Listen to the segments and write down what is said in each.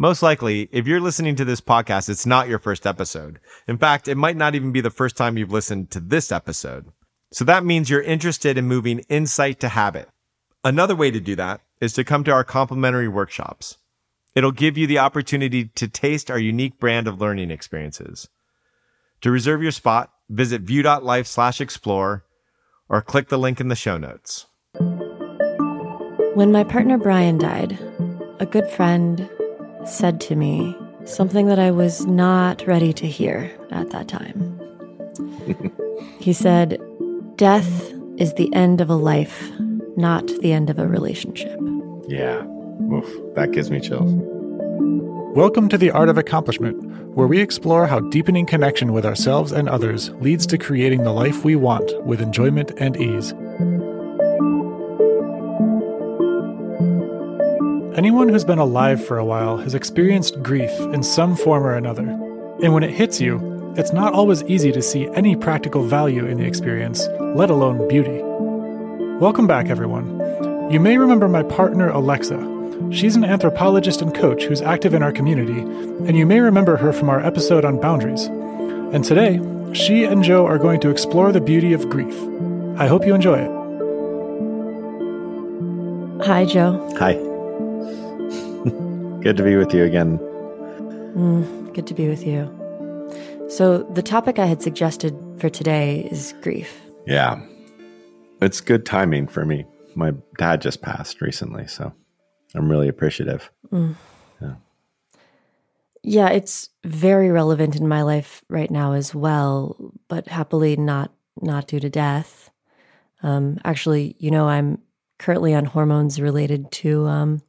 Most likely, if you're listening to this podcast, it's not your first episode. In fact, it might not even be the first time you've listened to this episode. So that means you're interested in moving insight to habit. Another way to do that is to come to our complimentary workshops. It'll give you the opportunity to taste our unique brand of learning experiences. To reserve your spot, visit view.life slash explore or click the link in the show notes. When my partner Brian died, a good friend said to me something that I was not ready to hear at that time. he said, Death is the end of a life, not the end of a relationship. Yeah. Oof, that gives me chills. Welcome to The Art of Accomplishment, where we explore how deepening connection with ourselves and others leads to creating the life we want with enjoyment and ease. Anyone who's been alive for a while has experienced grief in some form or another. And when it hits you, it's not always easy to see any practical value in the experience, let alone beauty. Welcome back, everyone. You may remember my partner, Alexa, She's an anthropologist and coach who's active in our community, and you may remember her from our episode on boundaries. And today, she and Joe are going to explore the beauty of grief. I hope you enjoy it. Hi, Joe. Hi. Good to be with you again. Mm, good to be with you. So, the topic I had suggested for today is grief. Yeah. It's good timing for me. My dad just passed recently, so I'm really appreciative. Mm. Yeah. Yeah, it's very relevant in my life right now as well, but happily not not due to death. Um, actually, you know, I'm currently on hormones related to um,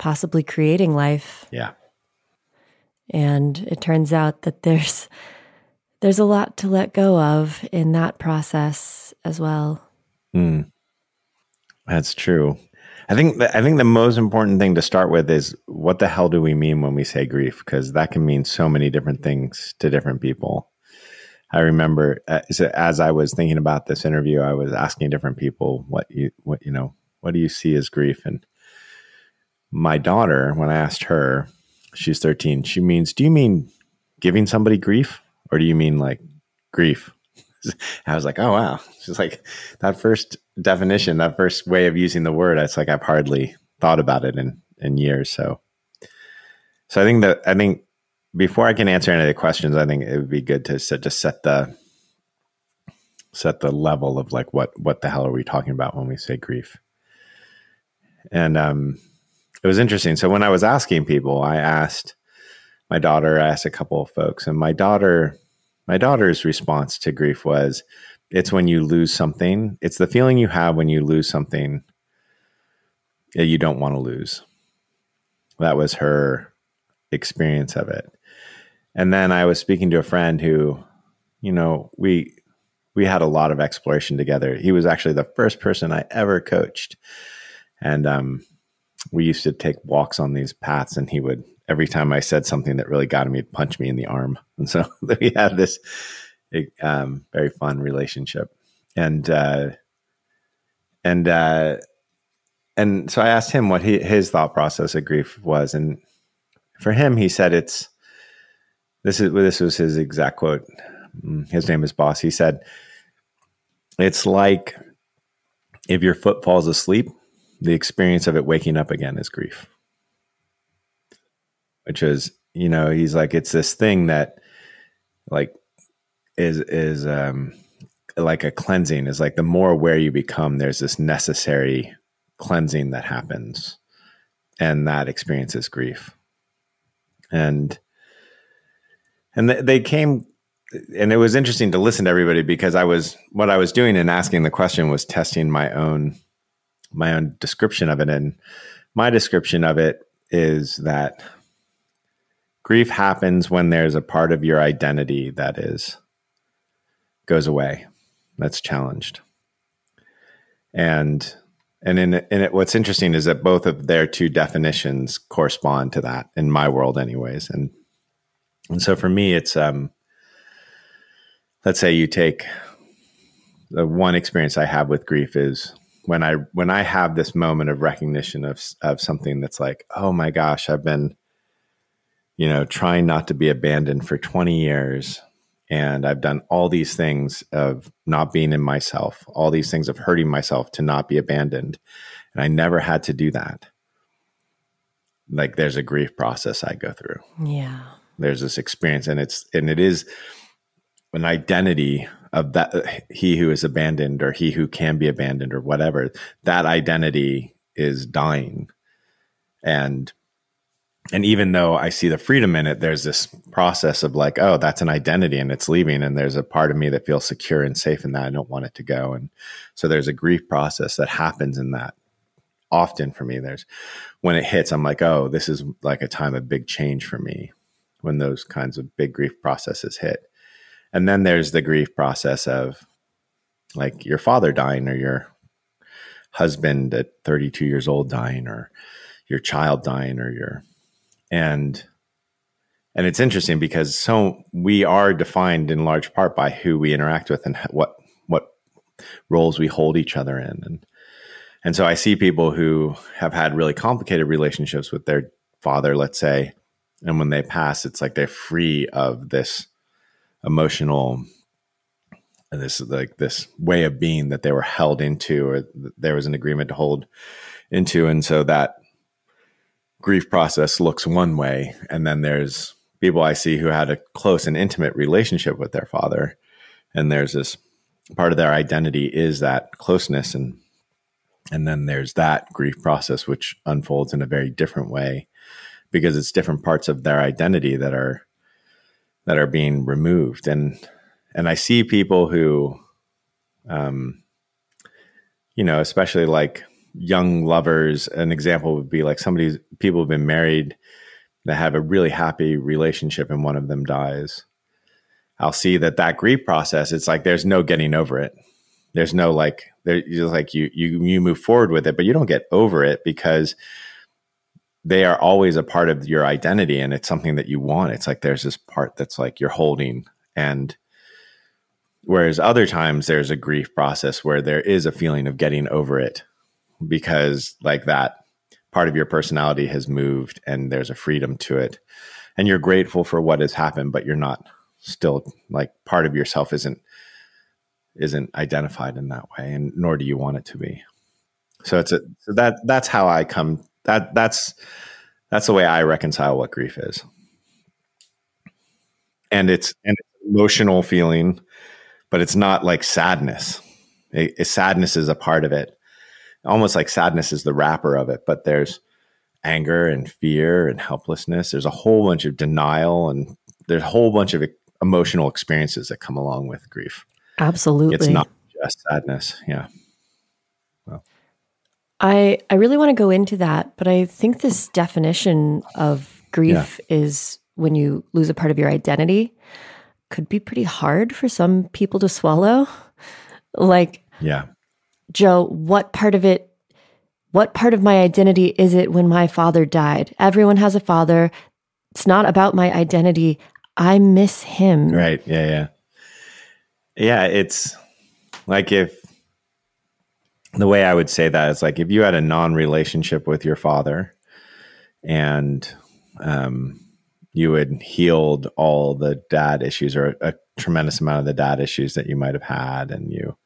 possibly creating life. Yeah. And it turns out that there's there's a lot to let go of in that process as well. Mm. That's true. I think the, I think the most important thing to start with is what the hell do we mean when we say grief? Because that can mean so many different things to different people. I remember as, uh, as I was thinking about this interview, I was asking different people what you what you know what do you see as grief? And my daughter, when I asked her, she's 13. She means, do you mean giving somebody grief, or do you mean like grief? I was like, oh wow. She's like that first definition, that first way of using the word, it's like I've hardly thought about it in in years. So, so I think that I think before I can answer any of the questions, I think it would be good to set, just set the set the level of like what what the hell are we talking about when we say grief? And um, it was interesting. So when I was asking people, I asked my daughter, I asked a couple of folks, and my daughter, my daughter's response to grief was, it's when you lose something. It's the feeling you have when you lose something that you don't want to lose. That was her experience of it. And then I was speaking to a friend who, you know, we we had a lot of exploration together. He was actually the first person I ever coached. And um, we used to take walks on these paths and he would every time I said something that really got him, he'd punch me in the arm. And so we had this um, very fun relationship. And uh, and uh, and so I asked him what he, his thought process of grief was, and for him, he said it's this is this was his exact quote. Mm, his name is Boss. He said, "It's like if your foot falls asleep, the experience of it waking up again is grief." Which is, you know, he's like, it's this thing that, like, is is um, like a cleansing. Is like the more aware you become, there's this necessary cleansing that happens, and that experiences grief. And and they came and it was interesting to listen to everybody because I was what I was doing and asking the question was testing my own my own description of it and my description of it is that grief happens when there's a part of your identity that is goes away. That's challenged. And and in in it, what's interesting is that both of their two definitions correspond to that in my world, anyways. And and so for me, it's um, let's say you take the one experience I have with grief is when I when I have this moment of recognition of of something that's like, oh my gosh, I've been you know, trying not to be abandoned for 20 years. And I've done all these things of not being in myself, all these things of hurting myself to not be abandoned. And I never had to do that. Like there's a grief process I go through. Yeah. There's this experience, and it's, and it is an identity of that he who is abandoned or he who can be abandoned or whatever that identity is dying. And and even though i see the freedom in it there's this process of like oh that's an identity and it's leaving. And there's a part of me that feels secure and safe in that i don't want it to go. And so there's a grief process that happens in that often for me. There's when it hits i'm like oh this is like a time of big change for me when those kinds of big grief processes hit and then there's the grief process of like your father dying or your husband at 32 years old dying or your child dying or your and and it's interesting because so we are defined in large part by who we interact with and what what roles we hold each other in. And and so I see people who have had really complicated relationships with their father let's say and when they pass it's like they're free of this emotional and this is like this way of being that they were held into or there was an agreement to hold into. And so that grief process looks one way. And then there's people i see who had a close and intimate relationship with their father. And there's this part of their identity is that closeness. And and then there's that grief process which unfolds in a very different way because it's different parts of their identity that are that are being removed. And and I see people who um you know especially like young lovers an example would be like somebody people have been married that have a really happy relationship and one of them dies. I'll see that that grief process it's like there's no getting over it. There's no like there like you you you move forward with it but you don't get over it because they are always a part of your identity and it's something that you want. It's like there's this part that's like you're holding. And whereas other times there's a grief process where there is a feeling of getting over it because like that part of your personality has moved and there's a freedom to it. And you're grateful for what has happened, but you're not still like part of yourself isn't isn't identified in that way and nor do you want it to be so it's a so that that's how i come that that's that's the way I reconcile what grief is. And it's an emotional feeling, but it's not like sadness. It, it, sadness is a part of it. Almost like sadness is the wrapper of it, but there's anger and fear and helplessness. There's a whole bunch of denial and there's a whole bunch of emotional experiences that come along with grief. Absolutely. It's not just sadness. Yeah. I, I really want to go into that, but I think this definition of grief yeah. is when you lose a part of your identity could be pretty hard for some people to swallow. Like, yeah. Joe, what part of it, what part of my identity is it when my father died? Everyone has a father. It's not about my identity. I miss him. Right. Yeah. Yeah. Yeah. It's like if, the way I would say that is like if you had a non relationship with your father and um, you had healed all the dad issues or a tremendous amount of the dad issues that you might have had, and you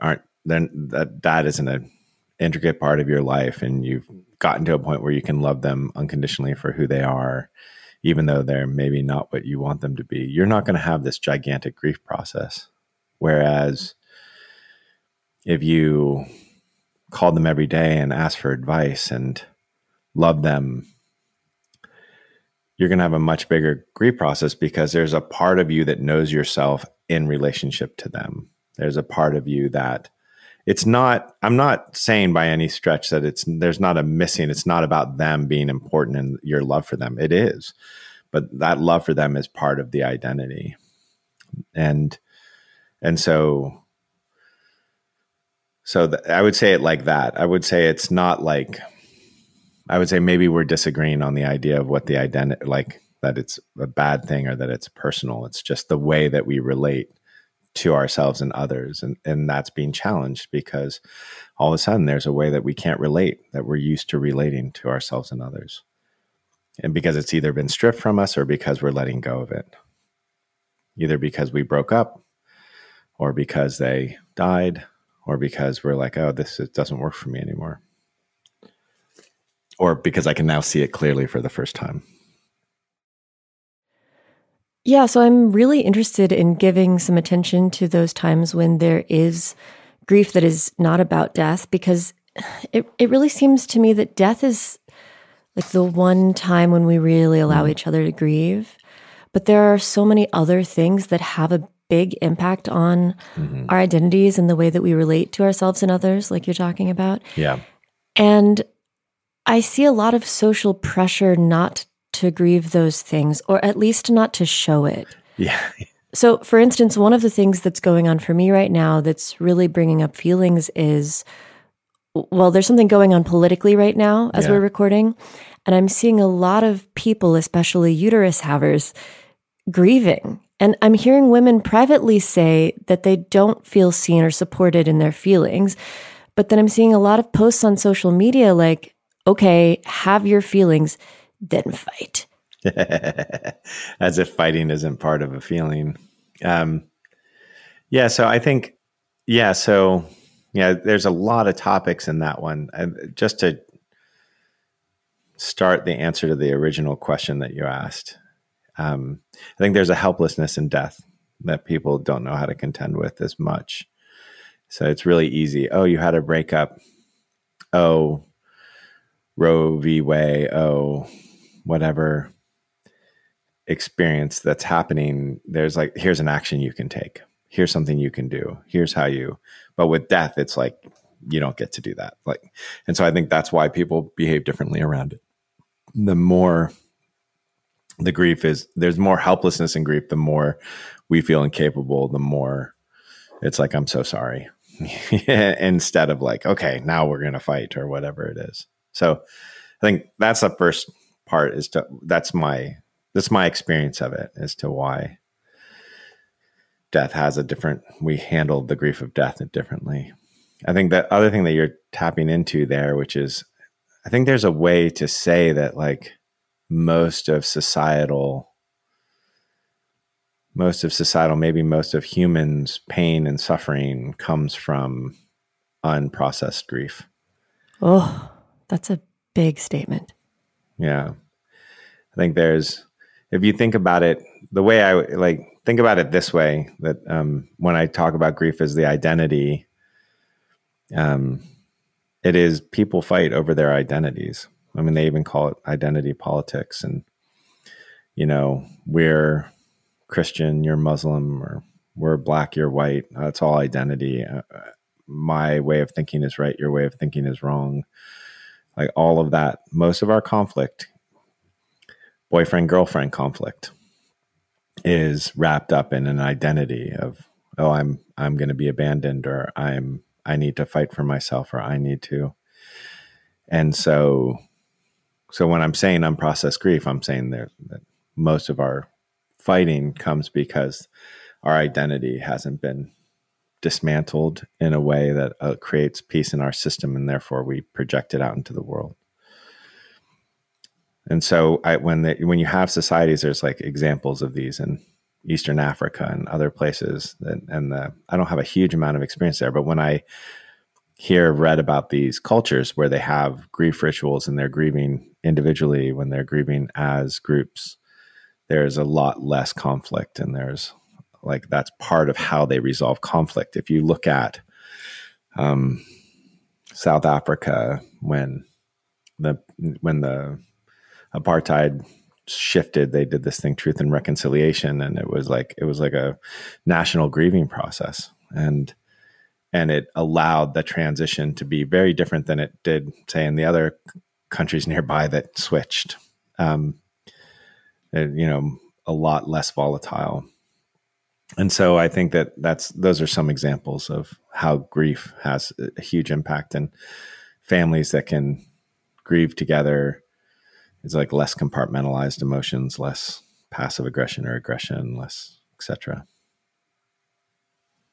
aren't, then that dad isn't an intricate part of your life, and you've gotten to a point where you can love them unconditionally for who they are, even though they're maybe not what you want them to be. You're not going to have this gigantic grief process. Whereas, if you called them every day and asked for advice and loved them, you're going to have a much bigger grief process because there's a part of you that knows yourself in relationship to them. There's a part of you that it's not i'm not saying by any stretch that it's there's not a missing it's not about them being important and your love for them it is but that love for them is part of the identity and and so so th- I would say it like that. I would say it's not like I would say maybe we're disagreeing on the idea of what the identity like that it's a bad thing or that it's personal. It's just the way that we relate to ourselves and others and and that's being challenged because all of a sudden there's a way that we can't relate that we're used to relating to ourselves and others. And because it's either been stripped from us or because we're letting go of it. Either because we broke up or because they died or because we're like, oh, this doesn't work for me anymore. Or because I can now see it clearly for the first time. Yeah, so I'm really interested in giving some attention to those times when there is grief that is not about death because it it really seems to me that death is like the one time when we really allow mm. each other to grieve. But there are so many other things that have a big impact on mm-hmm. our identities and the way that we relate to ourselves and others, like you're talking about. Yeah. And I see a lot of social pressure not to grieve those things, or at least not to show it. Yeah. So, for instance, one of the things that's going on for me right now that's really bringing up feelings is well, there's something going on politically right now as yeah. we're recording. And I'm seeing a lot of people, especially uterus havers, grieving. And I'm hearing women privately say that they don't feel seen or supported in their feelings. But then I'm seeing a lot of posts on social media like, okay, have your feelings, then fight. As if fighting isn't part of a feeling. Um, yeah. So I think, yeah. So yeah, there's a lot of topics in that one. just to start the answer to the original question that you asked, um, I think there's a helplessness in death that people don't know how to contend with as much. So it's really easy. Oh, you had a breakup. Oh, Roe v. Wade. Oh, whatever experience that's happening. There's like, here's an action you can take. Here's something you can do. Here's how you but with death, it's like you don't get to do that. Like, and so I think that's why people behave differently around it. The more the grief is, there's more helplessness in grief. The more we feel incapable, the more it's like I'm so sorry. Instead of like, okay, now we're gonna fight or whatever it is. So I think that's the first part. Is to that's my that's my experience of it as to why death has a different we handle the grief of death differently i think that other thing that you're tapping into there which is i think there's a way to say that like most of societal most of societal maybe most of humans pain and suffering comes from unprocessed grief. Oh that's a big statement. Yeah. I think there's if you think about it the way i like think about it this way that um, when I talk about grief as the identity, um, it is people fight over their identities. I mean, they even call it identity politics. And, you know, we're Christian, you're Muslim, or we're black, you're white. That's all identity. Uh, my way of thinking is right, your way of thinking is wrong. Like all of that, most of our conflict, boyfriend girlfriend conflict, is wrapped up in an identity of oh i'm i'm going to be abandoned or i'm i need to fight for myself or i need to and so so when i'm saying unprocessed grief i'm saying there that most of our fighting comes because our identity hasn't been dismantled in a way that uh, creates peace in our system and therefore we project it out into the world and so I, when the, when you have societies, there's like examples of these in Eastern Africa and other places. That, and the, I don't have a huge amount of experience there, but when I hear read about these cultures where they have grief rituals and they're grieving individually when they're grieving as groups, there's a lot less conflict and there's like that's part of how they resolve conflict. If you look at um, South Africa when the when the apartheid shifted they did this thing truth and reconciliation and it was like it was like a national grieving process and and it allowed the transition to be very different than it did say in the other countries nearby that switched. Um you know a lot less volatile. And so i think that that's those are some examples of how grief has a huge impact and families that can grieve together it's like less compartmentalized emotions, less passive aggression or aggression, less etc.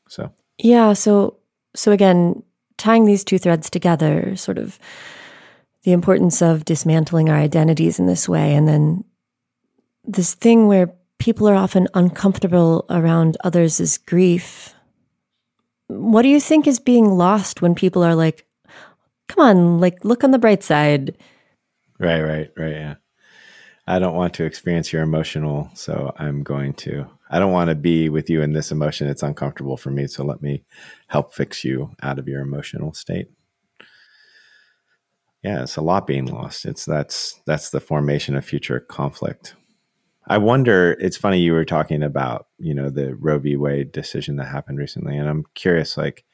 So. Yeah, so so again, tying these two threads together, sort of the importance of dismantling our identities in this way. And then this thing where people are often uncomfortable around others' is grief. What do you think is being lost when people are like, come on, like, look on the bright side? Right, right, right. Yeah. I don't want to experience your emotional, so I'm going to. I don't want to be with you in this emotion. It's uncomfortable for me, so let me help fix you out of your emotional state yeah, it's a lot being lost. It's that's that's the formation of future conflict. I wonder. It's funny you were talking about you know the Roe v. Wade decision that happened recently, and I'm curious. Like,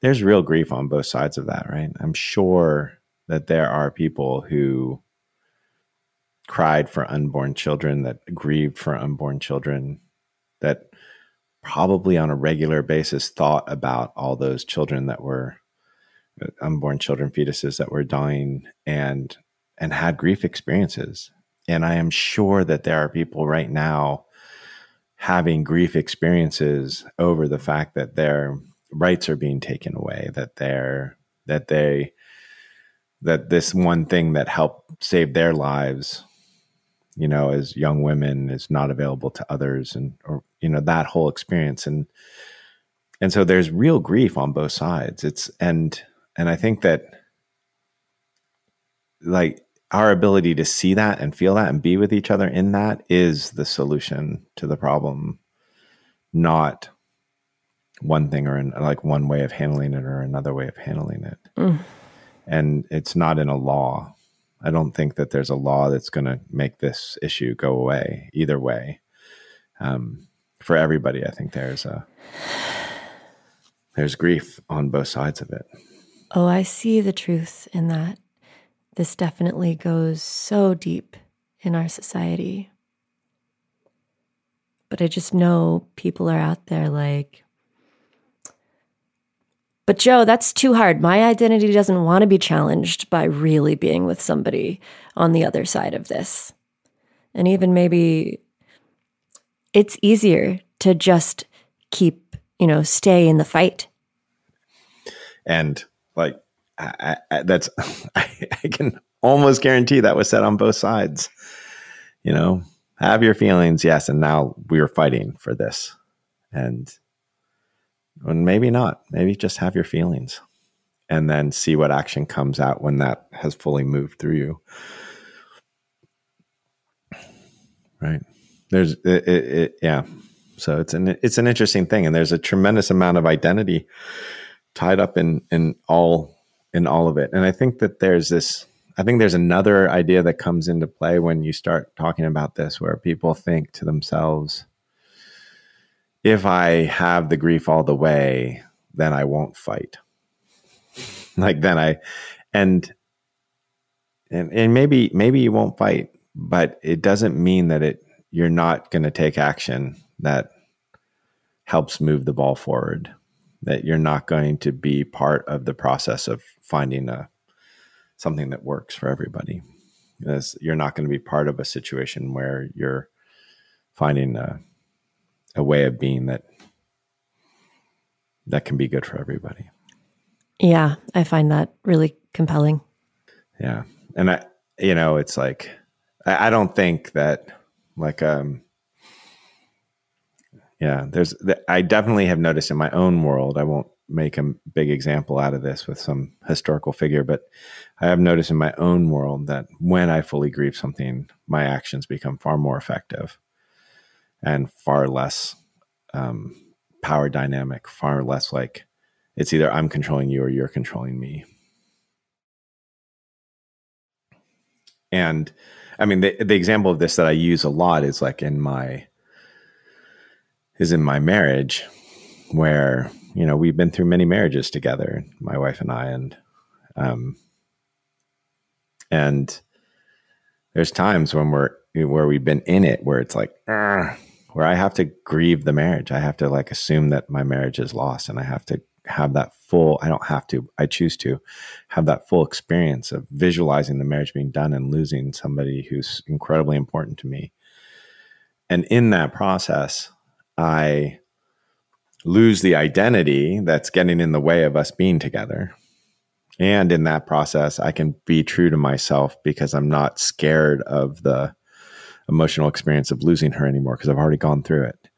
there's real grief on both sides of that, right? I'm sure that there are people who cried for unborn children, that grieved for unborn children, that probably on a regular basis thought about all those children that were uh, unborn children, fetuses that were dying and and had grief experiences. And I am sure that there are people right now having grief experiences over the fact that their rights are being taken away, that they're that they that this one thing that helped save their lives, you know, as young women is not available to others and or you know, that whole experience. And and so there's real grief on both sides. It's and and I think that like our ability to see that and feel that and be with each other in that is the solution to the problem, not one thing or an, like one way of handling it or another way of handling it. Mm. And it's not in a law. I don't think that there's a law that's going to make this issue go away either way. Um, for everybody, I think there's a there's grief on both sides of it. Oh, I see the truth in that. This definitely goes so deep in our society. But I just know people are out there like, but Joe, that's too hard. My identity doesn't want to be challenged by really being with somebody on the other side of this. And even maybe it's easier to just keep, you know, stay in the fight. And like I, I, that's I, I can almost guarantee that was said on both sides. You know, have your feelings, yes, and now we're fighting for this, and and maybe not. Maybe just have your feelings, and then see what action comes out when that has fully moved through you. Right? There's it, it, it yeah. So it's an it's an interesting thing, and there's a tremendous amount of identity tied up in in all in all of it. And I think that there's this I think there's another idea that comes into play when you start talking about this where people think to themselves if I have the grief all the way, then I won't fight. like then I and and and maybe maybe you won't fight, but it doesn't mean that it you're not going to take action that helps move the ball forward that you're not going to be part of the process of finding a something that works for everybody. You're not going to be part of a situation where you're finding a, a way of being that that can be good for everybody. Yeah, I find that really compelling. Yeah. And I you know, it's like I, I don't think that like um yeah there's i definitely have noticed in my own world i won't make a big example out of this with some historical figure but i have noticed in my own world that when i fully grieve something my actions become far more effective and far less um, power dynamic far less like it's either i'm controlling you or you're controlling me. And i mean the, the example of this that i use a lot is like in my is in my marriage where you know we've been through many marriages together my wife and i and um and there's times when we're where we've been in it where it's like where i have to grieve the marriage i have to like assume that my marriage is lost and i have to have that full i don't have to i choose to have that full experience of visualizing the marriage being done and losing somebody who's incredibly important to me and in that process I lose the identity that's getting in the way of us being together. And in that process, I can be true to myself because I'm not scared of the emotional experience of losing her anymore because I've already gone through it.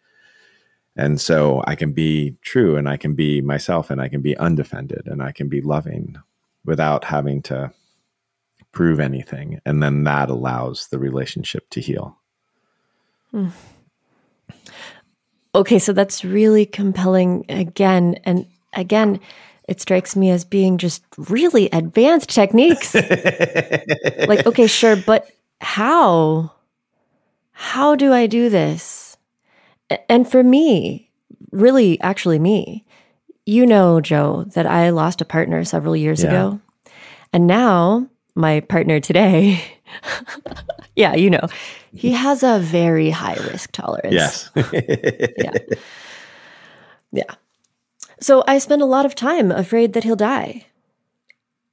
And so I can be true and I can be myself and I can be undefended and I can be loving without having to prove anything. And then that allows the relationship to heal. Hmm. Okay, so that's really compelling again. And again, it strikes me as being just really advanced techniques. like, okay, sure, but how? How do I do this? And for me, really, actually, me, you know, Joe, that I lost a partner several years yeah. ago. And now my partner today, yeah, you know, he has a very high risk tolerance. Yes. yeah. Yeah. So I spend a lot of time afraid that he'll die.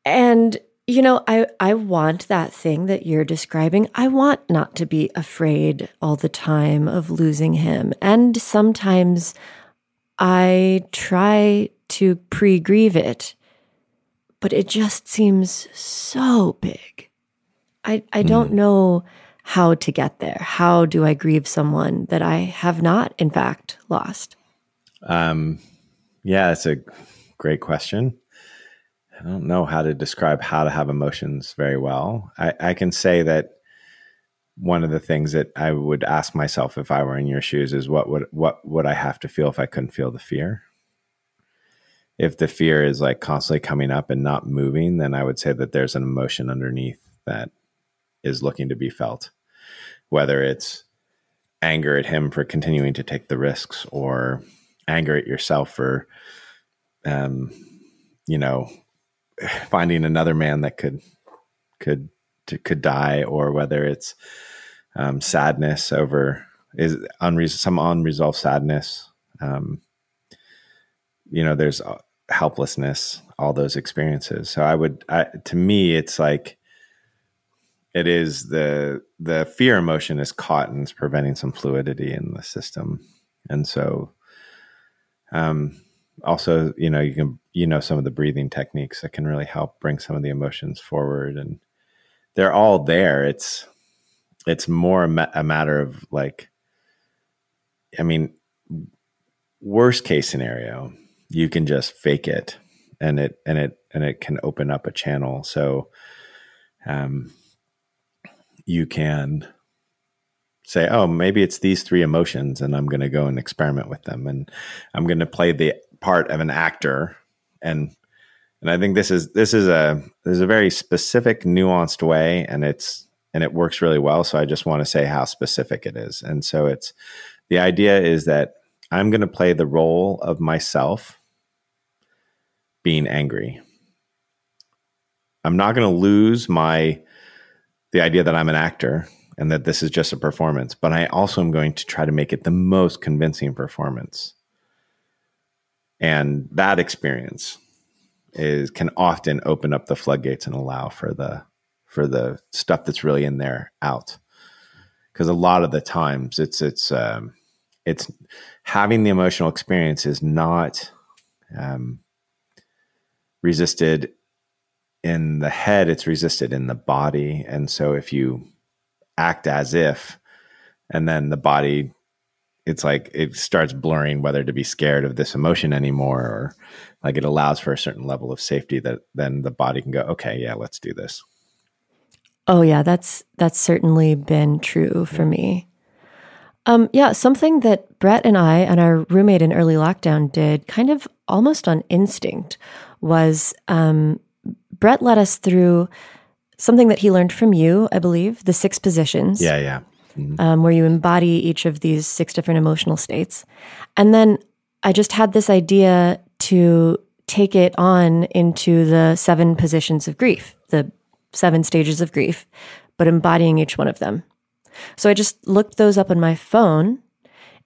And you know, I I want that thing that you're describing. I want not to be afraid all the time of losing him. And sometimes I try to pre-grieve it but it just seems so big. I, I don't mm. know how to get there. How do I grieve someone that I have not, in fact, lost? Um, yeah, it's a great question. I don't know how to describe how to have emotions very well. I, I can say that one of the things that I would ask myself if I were in your shoes is what would what would I have to feel if I couldn't feel the fear? if the fear is like constantly coming up and not moving, then I would say that there's an emotion underneath that is looking to be felt, whether it's anger at him for continuing to take the risks or anger at yourself for, um, you know, finding another man that could, could, to, could die or whether it's, um, sadness over is unre- some unresolved sadness. Um, you know, there's helplessness, all those experiences. So I would, I, to me, it's like it is the the fear emotion is caught and is preventing some fluidity in the system, and so, um, also you know you can you know some of the breathing techniques that can really help bring some of the emotions forward, and they're all there. It's it's more a, ma- a matter of like, I mean, worst case scenario you can just fake it and it and it and it can open up a channel so um you can say oh maybe it's these three emotions and i'm going to go and experiment with them and i'm going to play the part of an actor and and i think this is this is a this is a very specific nuanced way and it's and it works really well so i just want to say how specific it is and so it's the idea is that i'm going to play the role of myself being angry. I'm not going to lose my the idea that I'm an actor and that this is just a performance, but I also am going to try to make it the most convincing performance. And that experience is can often open up the floodgates and allow for the for the stuff that's really in there out. Because a lot of the times it's it's um, it's having the emotional experience is not um, resisted in the head, it's resisted in the body. And so if you act as if, and then the body, it's like it starts blurring whether to be scared of this emotion anymore or like it allows for a certain level of safety that then the body can go, okay, yeah, let's do this. Oh yeah, that's that's certainly been true for me. Um, yeah, something that Brett and I and our roommate in early lockdown did kind of almost on instinct was um, Brett led us through something that he learned from you, I believe, the six positions. Yeah, yeah. Mm-hmm. Um, where you embody each of these six different emotional states. And then I just had this idea to take it on into the seven positions of grief, the seven stages of grief, but embodying each one of them. So I just looked those up on my phone,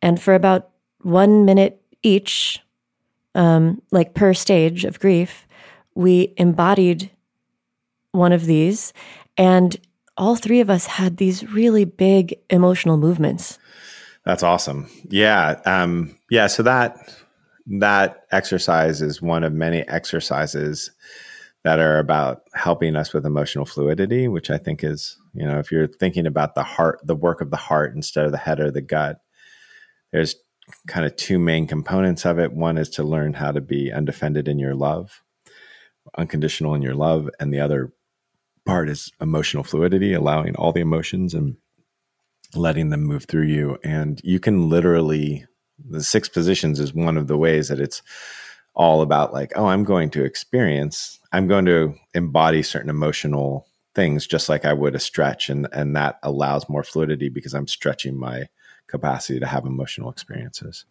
and for about one minute each, um, like per stage of grief, we embodied one of these, and all three of us had these really big emotional movements. That's awesome. Yeah, um, yeah. So that that exercise is one of many exercises that are about helping us with emotional fluidity, which I think is, you know, if you're thinking about the heart, the work of the heart instead of the head or the gut, there's kind of two main components of it. One is to learn how to be undefended in your love, unconditional in your love, and the other part is emotional fluidity, allowing all the emotions and letting them move through you. And you can literally, the six positions is one of the ways that it's all about like, oh, I'm going to experience, I'm going to embody certain emotional things just like I would a stretch. And, and that allows more fluidity because I'm stretching my capacity to have emotional experiences.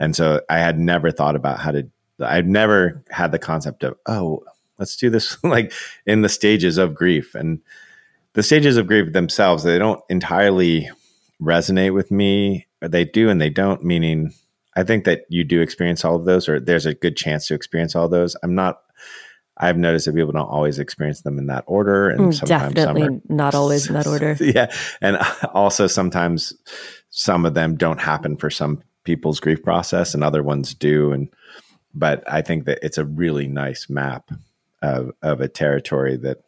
And so I had never thought about how to, I'd never had the concept of, oh, let's do this like in the stages of grief. And the stages of grief themselves, they don't entirely resonate with me. They do and they don't, meaning I think that you do experience all of those, or there's a good chance to experience all those. I'm not. I've noticed that people don't always experience them in that order, and mm, definitely are, not always in that order. Yeah, and also sometimes some of them don't happen for some people's grief process, and other ones do. And but I think that it's a really nice map of of a territory that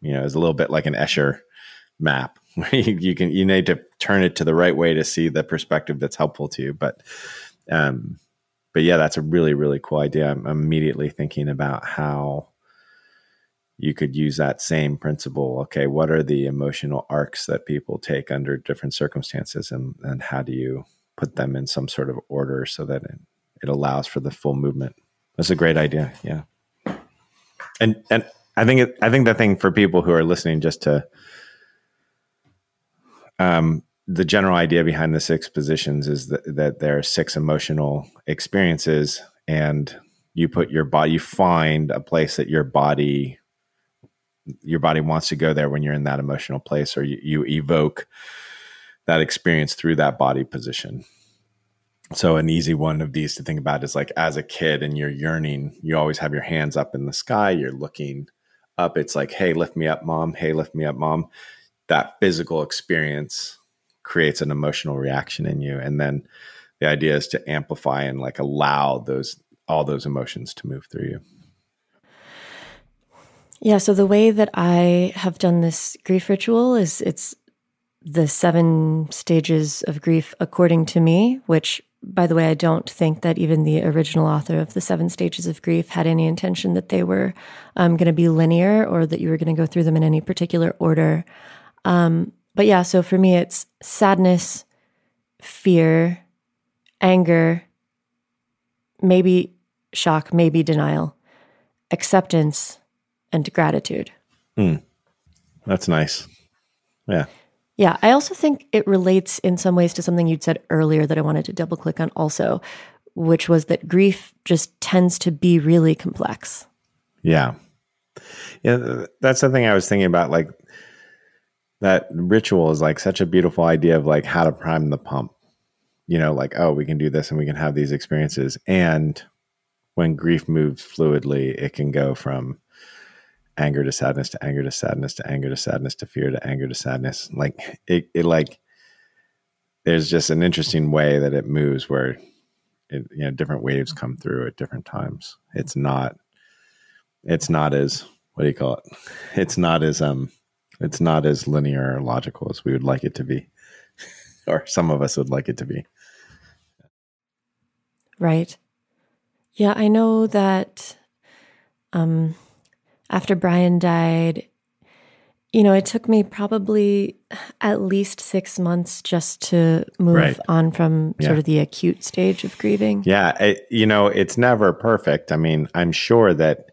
you know is a little bit like an Escher map where you, you can you need to turn it to the right way to see the perspective that's helpful to you, but um, but yeah, that's a really, really cool idea. I'm immediately thinking about how you could use that same principle. Okay, what are the emotional arcs that people take under different circumstances, and and how do you put them in some sort of order so that it, it allows for the full movement? That's a great idea. Yeah, and and I think it, I think the thing for people who are listening, just to um, the general idea behind the six positions is that, that there are six emotional experiences and you put your body you find a place that your body your body wants to go there when you're in that emotional place or you, you evoke that experience through that body position so an easy one of these to think about is like as a kid and you're yearning you always have your hands up in the sky you're looking up it's like hey lift me up mom. Hey lift me up mom. That physical experience creates an emotional reaction in you and then the idea is to amplify and like allow those all those emotions to move through you. Yeah so the way that i have done this grief ritual is it's the seven stages of grief according to me which by the way i don't think that even the original author of the seven stages of grief had any intention that they were um, going to be linear or that you were going to go through them in any particular order um, but yeah, so for me, it's sadness, fear, anger, maybe shock, maybe denial, acceptance, and gratitude. Mm. That's nice. Yeah. Yeah. I also think it relates in some ways to something you'd said earlier that I wanted to double click on also, which was that grief just tends to be really complex. Yeah. Yeah. That's the thing I was thinking about. Like, that ritual is like such a beautiful idea of like how to prime the pump. You know, like, oh, we can do this and we can have these experiences. And when grief moves fluidly, it can go from anger to sadness to anger to sadness to anger to sadness to fear to anger to sadness. Like it, it like there's just an interesting way that it moves where it, you know different waves come through at different times. It's not it's not as what do you call it? It's not as um it's not as linear or logical as we would like it to be, or some of us would like it to be. Right. Yeah, I know that um, after Brian died, you know, it took me probably at least six months just to move right. on from yeah. sort of the acute stage of grieving. Yeah. It, you know, it's never perfect. I mean, I'm sure that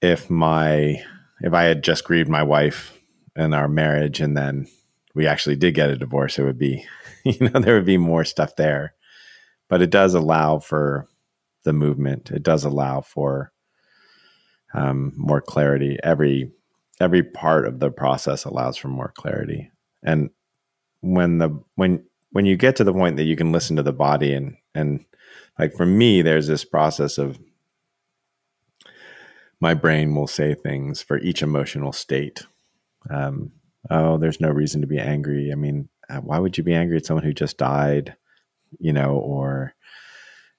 if my if I had just grieved my wife and our marriage and then we actually did get a divorce, it would be, you know, there would be more stuff there. But it does allow for the movement. It does allow for um, more clarity. Every every part of the process allows for more clarity. And when the when when you get to the point that you can listen to the body and and like for me, there's this process of my brain will say things for each emotional state. Um, oh, there's no reason to be angry. I mean, uh, why would you be angry at someone who just died? You know, or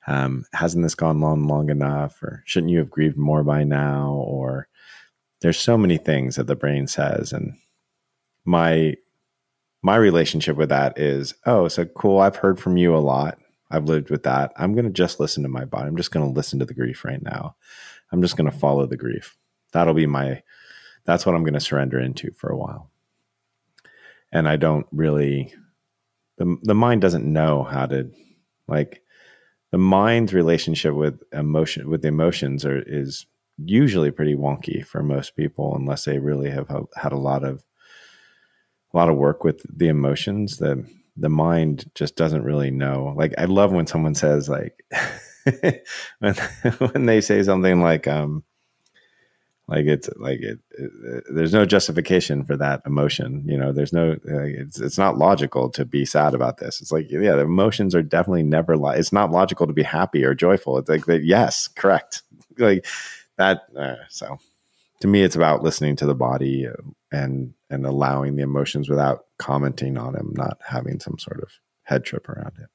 um, hasn't this gone on long enough or shouldn't you have grieved more by now or there's so many things that the brain says and my my relationship with that is oh so cool i've heard from you a lot. I've lived with that. I'm going to just listen to my body. I'm just going to listen to the grief right now. I'm just going to follow the grief. That'll be my that's what i'm going to surrender into for a while. And i don't really the, the mind doesn't know how to like the mind's relationship with emotion with the emotions are is usually pretty wonky for most people unless they really have had a lot of a lot of work with the emotions the the mind just doesn't really know. Like i love when someone says like when, when they say something like um like it's like it, it, there's no justification for that emotion you know? There's no it's it's not logical to be sad about this. It's like yeah the emotions are definitely never li- it's not logical to be happy or joyful. It's like that yes correct. Like that uh, so to me it's about listening to the body uh, and and allowing the emotions without commenting on them not having some sort of head trip around it.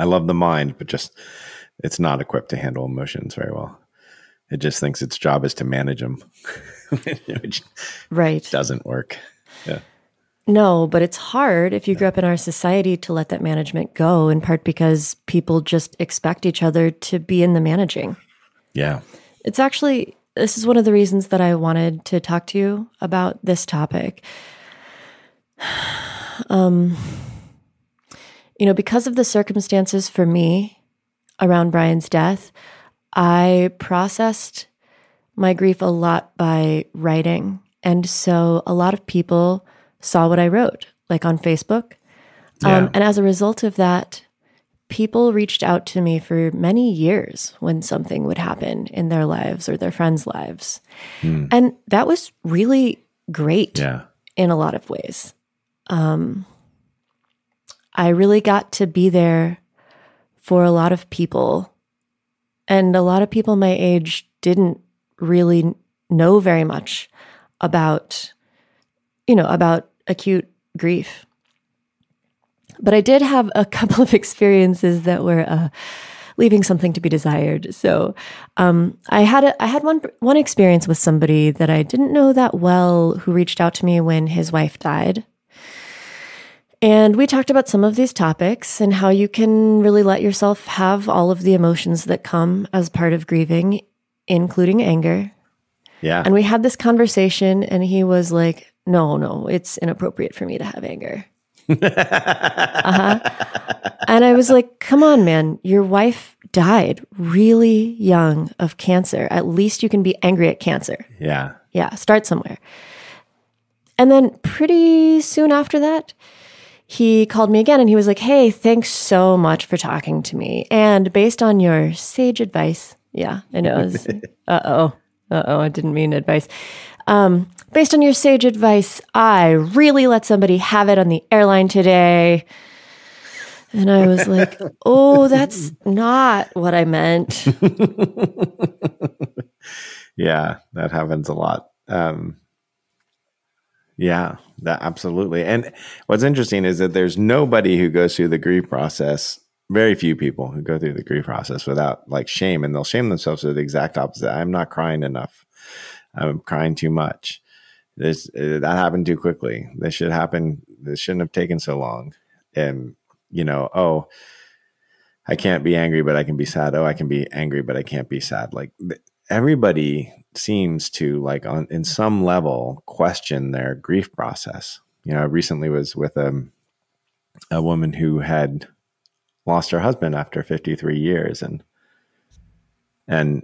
I love the mind but just it's not equipped to handle emotions very well it just thinks its job is to manage them, which right doesn't work. Yeah. No, but it's hard if you grew up in our society to let that management go, in part because people just expect each other to be in the managing. Yeah. It's actually, this is one of the reasons that I wanted to talk to you about this topic. Um, you know, because of the circumstances for me around Brian's death, I processed my grief a lot by writing. And so a lot of people saw what I wrote, like on Facebook. Um, yeah. Um, and as a result of that, people reached out to me for many years when something would happen in their lives or their friends' lives. Mm. And that was really great yeah. in a lot of ways. Um, I really got to be there for a lot of people and a lot of people my age didn't really know very much about, you know, about acute grief. But I did have a couple of experiences that were uh, leaving something to be desired. So um, I had a, I had one one experience with somebody that I didn't know that well who reached out to me when his wife died. And we talked about some of these topics and how you can really let yourself have all of the emotions that come as part of grieving, including anger. Yeah. And we had this conversation, and he was like, No, no, it's inappropriate for me to have anger. uh-huh. And I was like, Come on, man. Your wife died really young of cancer. At least you can be angry at cancer. Yeah. Yeah. Start somewhere. And then pretty soon after that, he called me again and he was like, Hey, thanks so much for talking to me. And based on your sage advice, yeah, I know. Was, uh oh. Uh oh. I didn't mean advice. Um, based on your sage advice, I really let somebody have it on the airline today. And I was like, oh, that's not what I meant. yeah, that happens a lot. Um, yeah, that absolutely. And what's interesting is that there's nobody who goes through the grief process. Very few people who go through the grief process without like shame, and they'll shame themselves to the exact opposite. I'm not crying enough. I'm crying too much. This uh, that happened too quickly. This should happen. This shouldn't have taken so long. And you know, oh, I can't be angry, but I can be sad. Oh, I can be angry, but I can't be sad. Like everybody seems to like on in mm-hmm. some level question their grief process. You know, I recently was with a a woman who had lost her husband after 53 years and and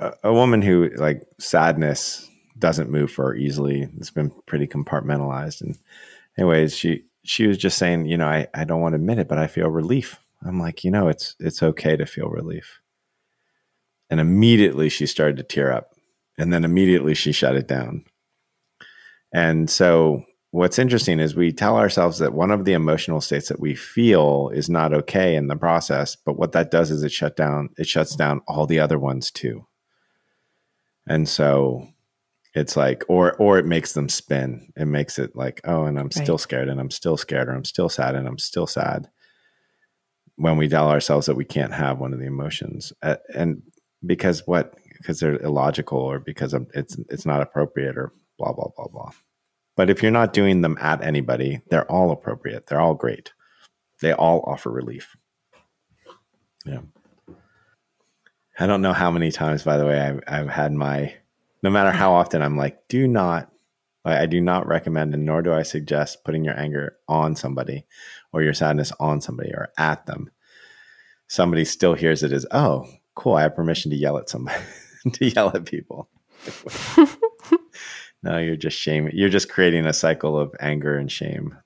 a, a woman who like sadness doesn't move for her easily. It's been pretty compartmentalized. And anyways, she she was just saying, you know, I, I don't want to admit it, but I feel relief. I'm like, you know, it's it's okay to feel relief. And immediately she started to tear up. And then immediately she shut it down. And so what's interesting is we tell ourselves that one of the emotional states that we feel is not okay in the process, but what that does is it shut down it shuts down all the other ones too. And so it's like or or it makes them spin. It makes it like, oh, and I'm right. still scared and I'm still scared or I'm still sad and I'm still sad when we tell ourselves that we can't have one of the emotions uh, and because what because they're illogical or because it's it's not appropriate or blah blah blah blah. But if you're not doing them at anybody they're all appropriate. They're all great. They all offer relief. Yeah. I don't know how many times by the way i've, I've had my no matter how often i'm like do not I do not recommend and nor do I suggest putting your anger on somebody or your sadness on somebody or at them. Somebody still hears it as, oh, cool, I have permission to yell at somebody, to yell at people. no, you're just shame. You're just creating a cycle of anger and shame,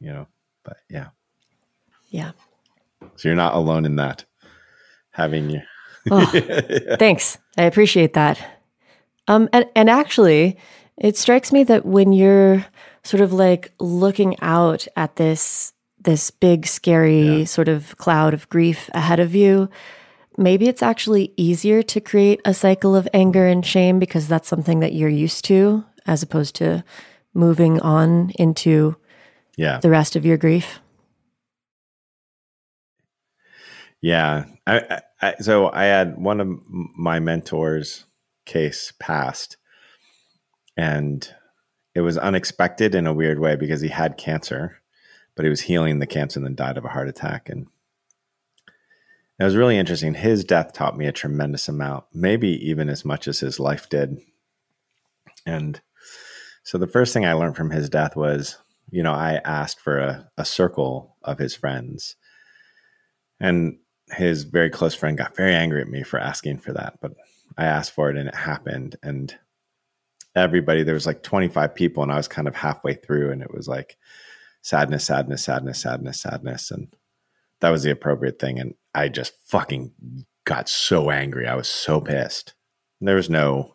you know, but yeah. Yeah. So you're not alone in that. Having you. oh, yeah. Thanks. I appreciate that. Um, and, and actually, it strikes me that when you're sort of like looking out at this this big scary yeah. sort of cloud of grief ahead of you, maybe it's actually easier to create a cycle of anger and shame because that's something that you're used to as opposed to moving on into yeah. the rest of your grief. Yeah. I, I, so I had one of my mentors case passed and it was unexpected in a weird way because he had cancer, but he was healing the cancer and then died of a heart attack. And it was really interesting. His death taught me a tremendous amount, maybe even as much as his life did. And so the first thing I learned from his death was, you know, I asked for a, a circle of his friends. And his very close friend got very angry at me for asking for that. But I asked for it and it happened. And everybody there was like 25 people and i was kind of halfway through and it was like sadness sadness sadness sadness sadness and that was the appropriate thing and i just fucking got so angry. I was so pissed. There was no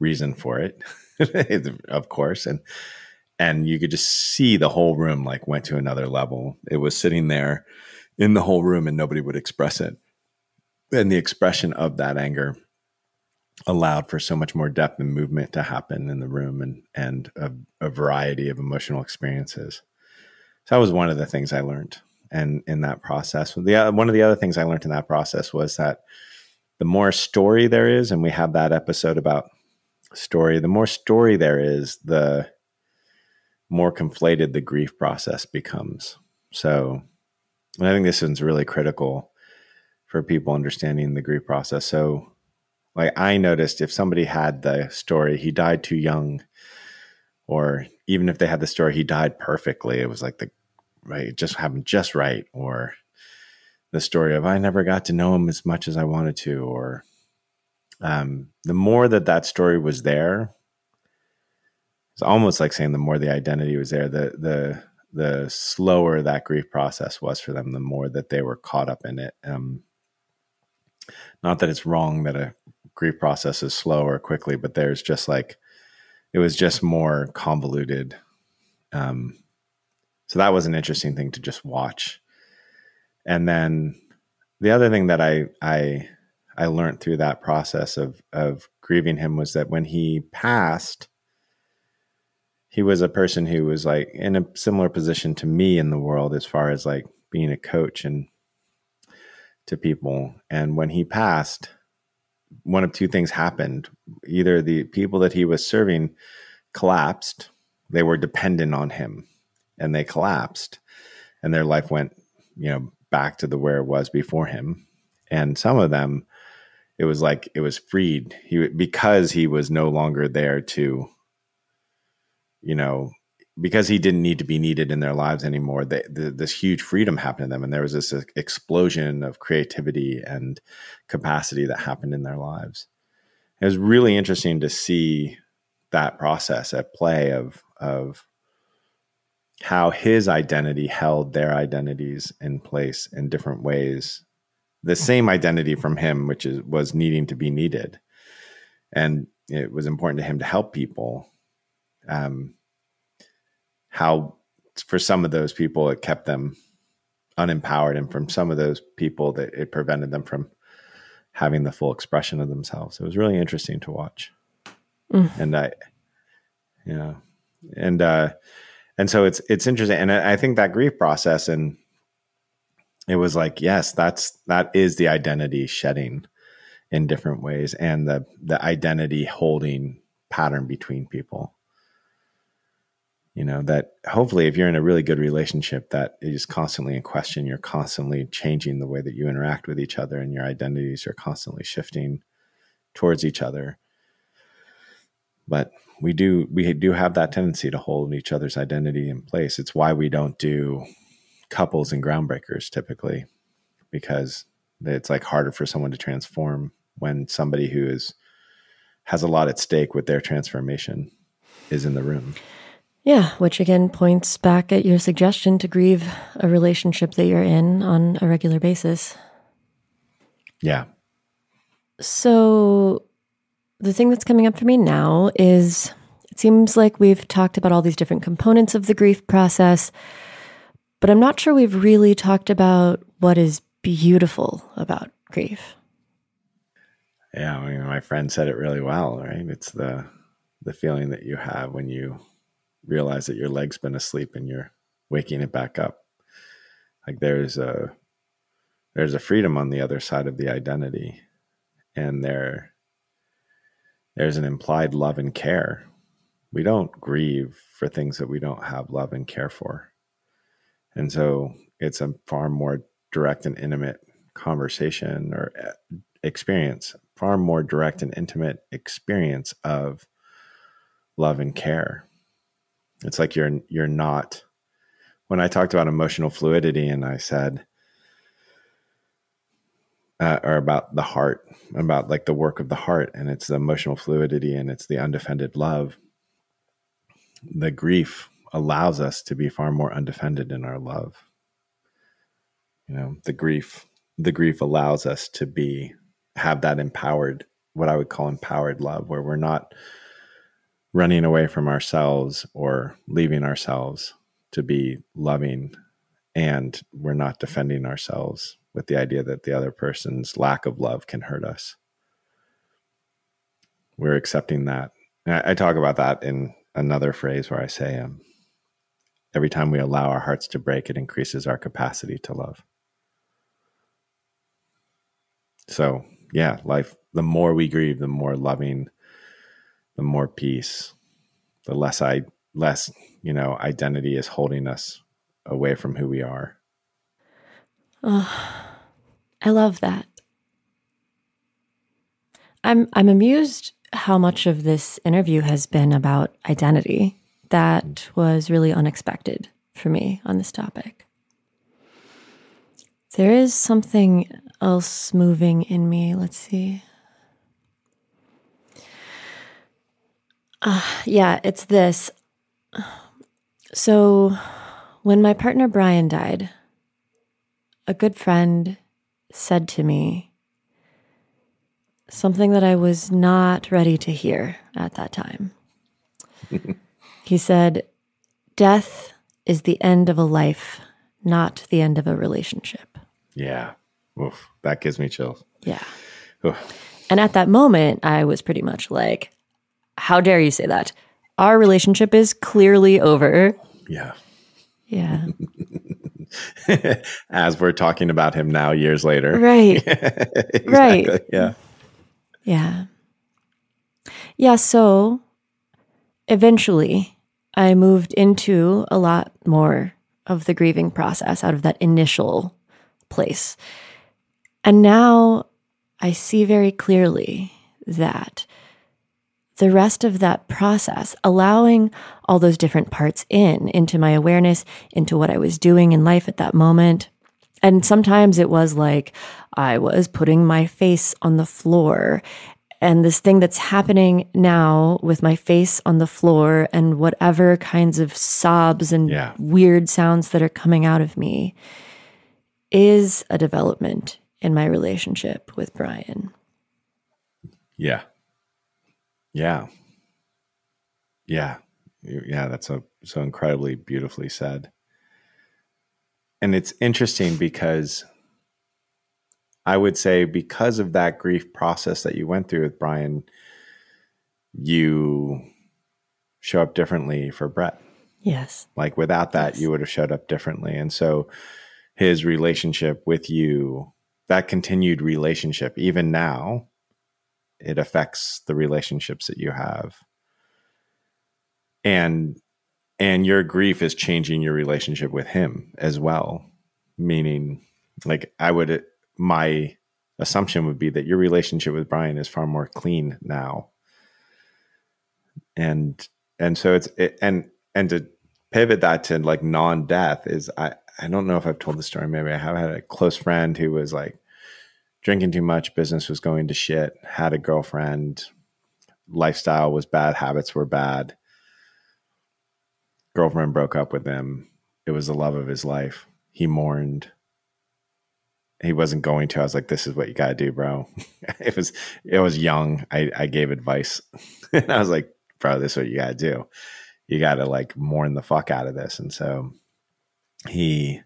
reason for it of course. And and you could just see the whole room like went to another level. It was sitting there in the whole room and nobody would express it. And the expression of that anger allowed for so much more depth and movement to happen in the room and and a, a, variety of emotional experiences. So that was one of the things I learned, and in that process, the one of the other things I learned in that process was that the more story there is, and we have that episode about story. The more story there is, the more conflated the grief process becomes. So, I think this is really critical for people understanding the grief process. So like I noticed if somebody had the story, he died too young, or even if they had the story, he died perfectly. It was like the right, it just happened just right, or the story of I never got to know him as much as I wanted to, or um, the more that that story was there, it's almost like saying the more the identity was there, the the the slower that grief process was for them, the more that they were caught up in it. Um, not that it's wrong that a grief process is slow or quickly, but there's just like it was just more convoluted. Um, so that was an interesting thing to just watch. And then the other thing that I I I learned through that process of of grieving him was that when he passed, he was a person who was like in a similar position to me in the world as far as like being a coach and to people. And when he passed, one of two things happened. Either the people that he was serving collapsed, they were dependent on him, and they collapsed, and their life went, you know, back to the where it was before him. And some of them, it was like it was freed. He because he was no longer there to, you know, because he didn't need to be needed in their lives anymore, they, the, this huge freedom happened to them, and there was this explosion of creativity and capacity that happened in their lives. It was really interesting to see that process at play of of how his identity held their identities in place in different ways. The same identity from him, which is was needing to be needed, and it was important to him to help people. Um, how for some of those people it kept them unempowered and from some of those people that it prevented them from having the full expression of themselves it was really interesting to watch mm. and i you know and uh and so it's it's interesting and i think that grief process and it was like, yes, that's that is the identity shedding in different ways and the the identity holding pattern between people. You know, that hopefully if you're in a really good relationship that is constantly in question, you're constantly changing the way that you interact with each other and your identities are constantly shifting towards each other. But we do we do have that tendency to hold each other's identity in place. It's why we don't do couples and groundbreakers typically because it's like harder for someone to transform when somebody who is has a lot at stake with their transformation is in the room. Yeah, which again points back at your suggestion to grieve a relationship that you're in on a regular basis. Yeah. So the thing that's coming up for me now is it seems like we've talked about all these different components of the grief process, but I'm not sure we've really talked about what is beautiful about grief. Yeah, I mean, my friend said it really well, right? It's the the feeling that you have when you realize that your leg's been asleep and you're waking it back up. Like there's a there's a freedom on the other side of the identity, and there there's an implied love and care. We don't grieve for things that we don't have love and care for. And so it's a far more direct and intimate conversation or uh, experience, far more direct and intimate experience of love and care. It's like you're you're not when I talked about emotional fluidity and I said uh, or about the heart, about like the work of the heart, and it's the emotional fluidity and it's the undefended love. The grief allows us to be far more undefended in our love. You know, the grief, the grief allows us to be have that empowered, what I would call empowered love, where we're not running away from ourselves or leaving ourselves to be loving and we're not defending ourselves with the idea that the other person's lack of love can hurt us. We're accepting that. I, I talk about that in another phrase where I say, um, every time we allow our hearts to break, it increases our capacity to love. So, yeah, life, the more we grieve, the more loving, the more peace, the less I, less, you know, identity is holding us away from who we are. Oh, I love that. I'm I'm amused how much of this interview has been about identity. That was really unexpected for me on this topic. There is something else moving in me. Let's see. Uh, yeah, it's this. So, when my partner Brian died, a good friend said to me something that I was not ready to hear at that time. he said, Death is the end of a life, not the end of a relationship. Yeah. Oof, that gives me chills. Yeah. Oof. And at that moment, I was pretty much like, How dare you say that? Our relationship is clearly over. Yeah. Yeah. As we're talking about him now, years later. Right. exactly. Right. Yeah. Yeah. Yeah. So eventually, I moved into a lot more of the grieving process out of that initial place. And now I see very clearly that the rest of that process, allowing all those different parts in, into my awareness, into what I was doing in life at that moment. And sometimes it was like I was putting my face on the floor. And this thing that's happening now with my face on the floor and whatever kinds of sobs and yeah. weird sounds that are coming out of me is a development in my relationship with Brian. Yeah. Yeah. Yeah. Yeah, that's so so incredibly beautifully said. And it's interesting because I would say because of that grief process that you went through with Brian, you show up differently for Brett. Yes. Like without that, yes. you would have showed up differently. And so his relationship with you, that continued relationship, even now, it affects the relationships that you have. And and your grief is changing your relationship with him as well. Meaning, like I would my assumption would be that your relationship with Brian is far more clean now. And and so it's it, and and to pivot that to like non-death is I I don't know if I've told the story. Maybe I have had a close friend who was like drinking too much, business was going to shit, had a girlfriend, lifestyle was bad, habits were bad. Girlfriend broke up with him. It was the love of his life. He mourned. He wasn't going to. I was like, "This is what you got to do, bro." it was. It was young. I, I gave advice, and I was like, "Bro, this is what you got to do. You got to like mourn the fuck out of this." And so he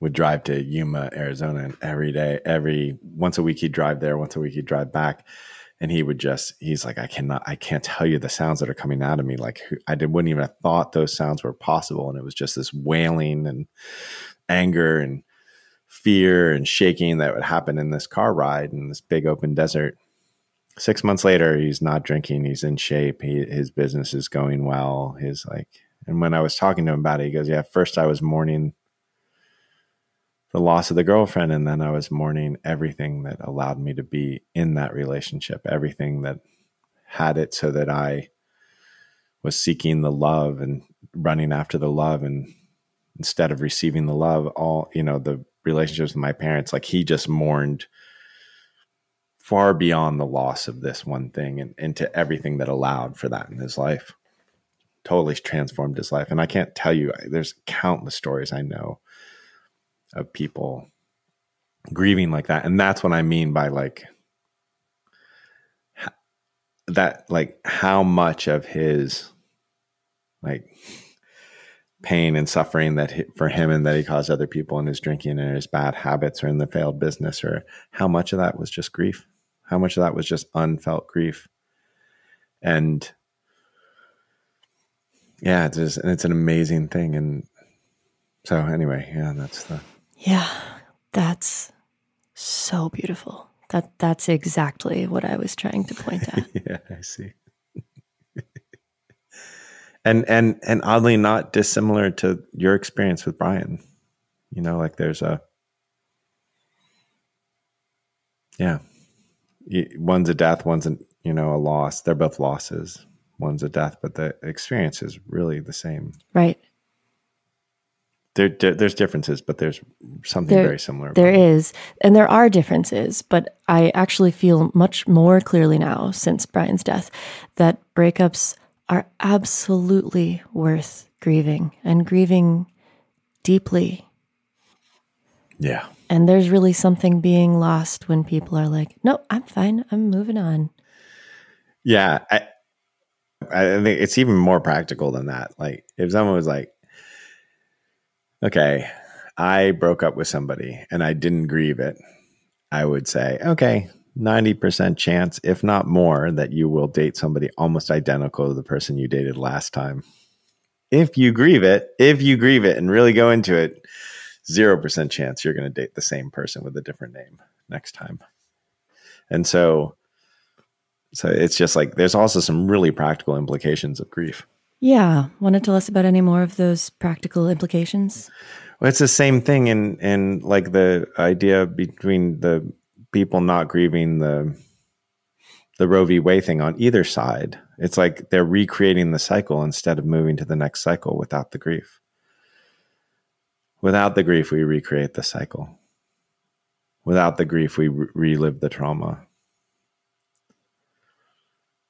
would drive to Yuma, Arizona every day, every once a week he'd drive there, once a week he'd drive back. And he would just, he's like, I cannot, I can't tell you the sounds that are coming out of me. Like I did, wouldn't even have thought those sounds were possible. And it was just this wailing and anger and fear and shaking that would happen in this car ride in this big open desert. Six months later, he's not drinking. He's in shape. He, his business is going well. His like, and when I was talking to him about it, he goes, "Yeah, first I was mourning the loss of the girlfriend, and then I was mourning everything that allowed me to be in that relationship, everything that had it so that I was seeking the love and running after the love, and instead of receiving the love, all you know, the relationships with my parents, like he just mourned." far beyond the loss of this one thing and into everything that allowed for that in his life totally transformed his life. And I can't tell you, there's countless stories I know of people grieving like that. And that's what I mean by like that, like how much of his like pain and suffering that he, for him and that he caused other people in his drinking and his bad habits or in the failed business or how much of that was just grief how much of that was just unfelt grief and yeah, it's just, and it's an amazing thing. And so anyway, yeah, that's the yeah, that's so beautiful. That that's exactly what I was trying to point at. yeah, I see. and and and oddly not dissimilar to your experience with Brian. You know, like there's a yeah, one's a death, one's a you know a loss. They're both losses, one's a death, but the experience is really the same. Right. There, there's differences, but there's something there, very similar. There is, and there are differences, but I actually feel much more clearly now since Brian's death that breakups are absolutely worth grieving and grieving deeply. Yeah. And there's really something being lost when people are like, "No, I'm fine. I'm moving on." Yeah, I, I think it's even more practical than that. Like if someone was like, okay, I broke up with somebody and I didn't grieve it, I would say, okay, 90% chance, if not more, that you will date somebody almost identical to the person you dated last time. If you grieve it, if you grieve it and really go into it, 0% chance you're going to date the same person with a different name next time. And so so it's just like there's also some really practical implications of grief. Yeah. Want to tell us about any more of those practical implications? Well, it's the same thing in in like the idea between the people not grieving the the Roe v. Wade thing on either side. It's like they're recreating the cycle instead of moving to the next cycle without the grief. Without the grief, we recreate the cycle. Without the grief, we re- relive the trauma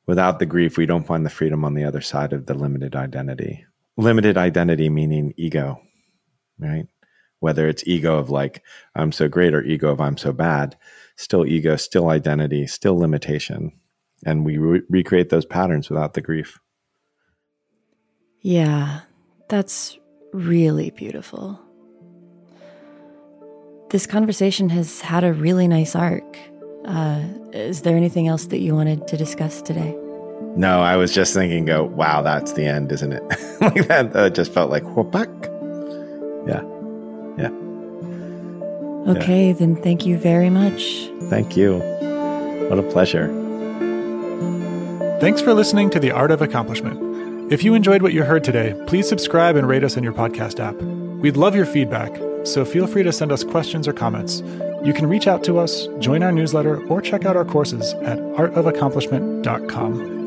without the grief, we don't find the freedom on the other side of the limited identity. Limited identity meaning ego, right? Whether it's ego of like, I'm so great or ego of I'm so bad, still ego, still identity, still limitation. And we re- recreate those patterns without the grief. Yeah, that's really beautiful. This conversation has had a really nice arc. Uh, is there anything else that you wanted to discuss today? No, I was just thinking, go, wow, that's the end, isn't it? like that, that just felt like, whoop back. Yeah. Yeah. Okay, yeah. then thank you very much. Thank you. What a pleasure. Thanks for listening to The Art of Accomplishment. If you enjoyed what you heard today, please subscribe and rate us in your podcast app. We'd love your feedback, so feel free to send us questions or comments. You can reach out to us, join our newsletter, or check out our courses at artofaccomplishment.com.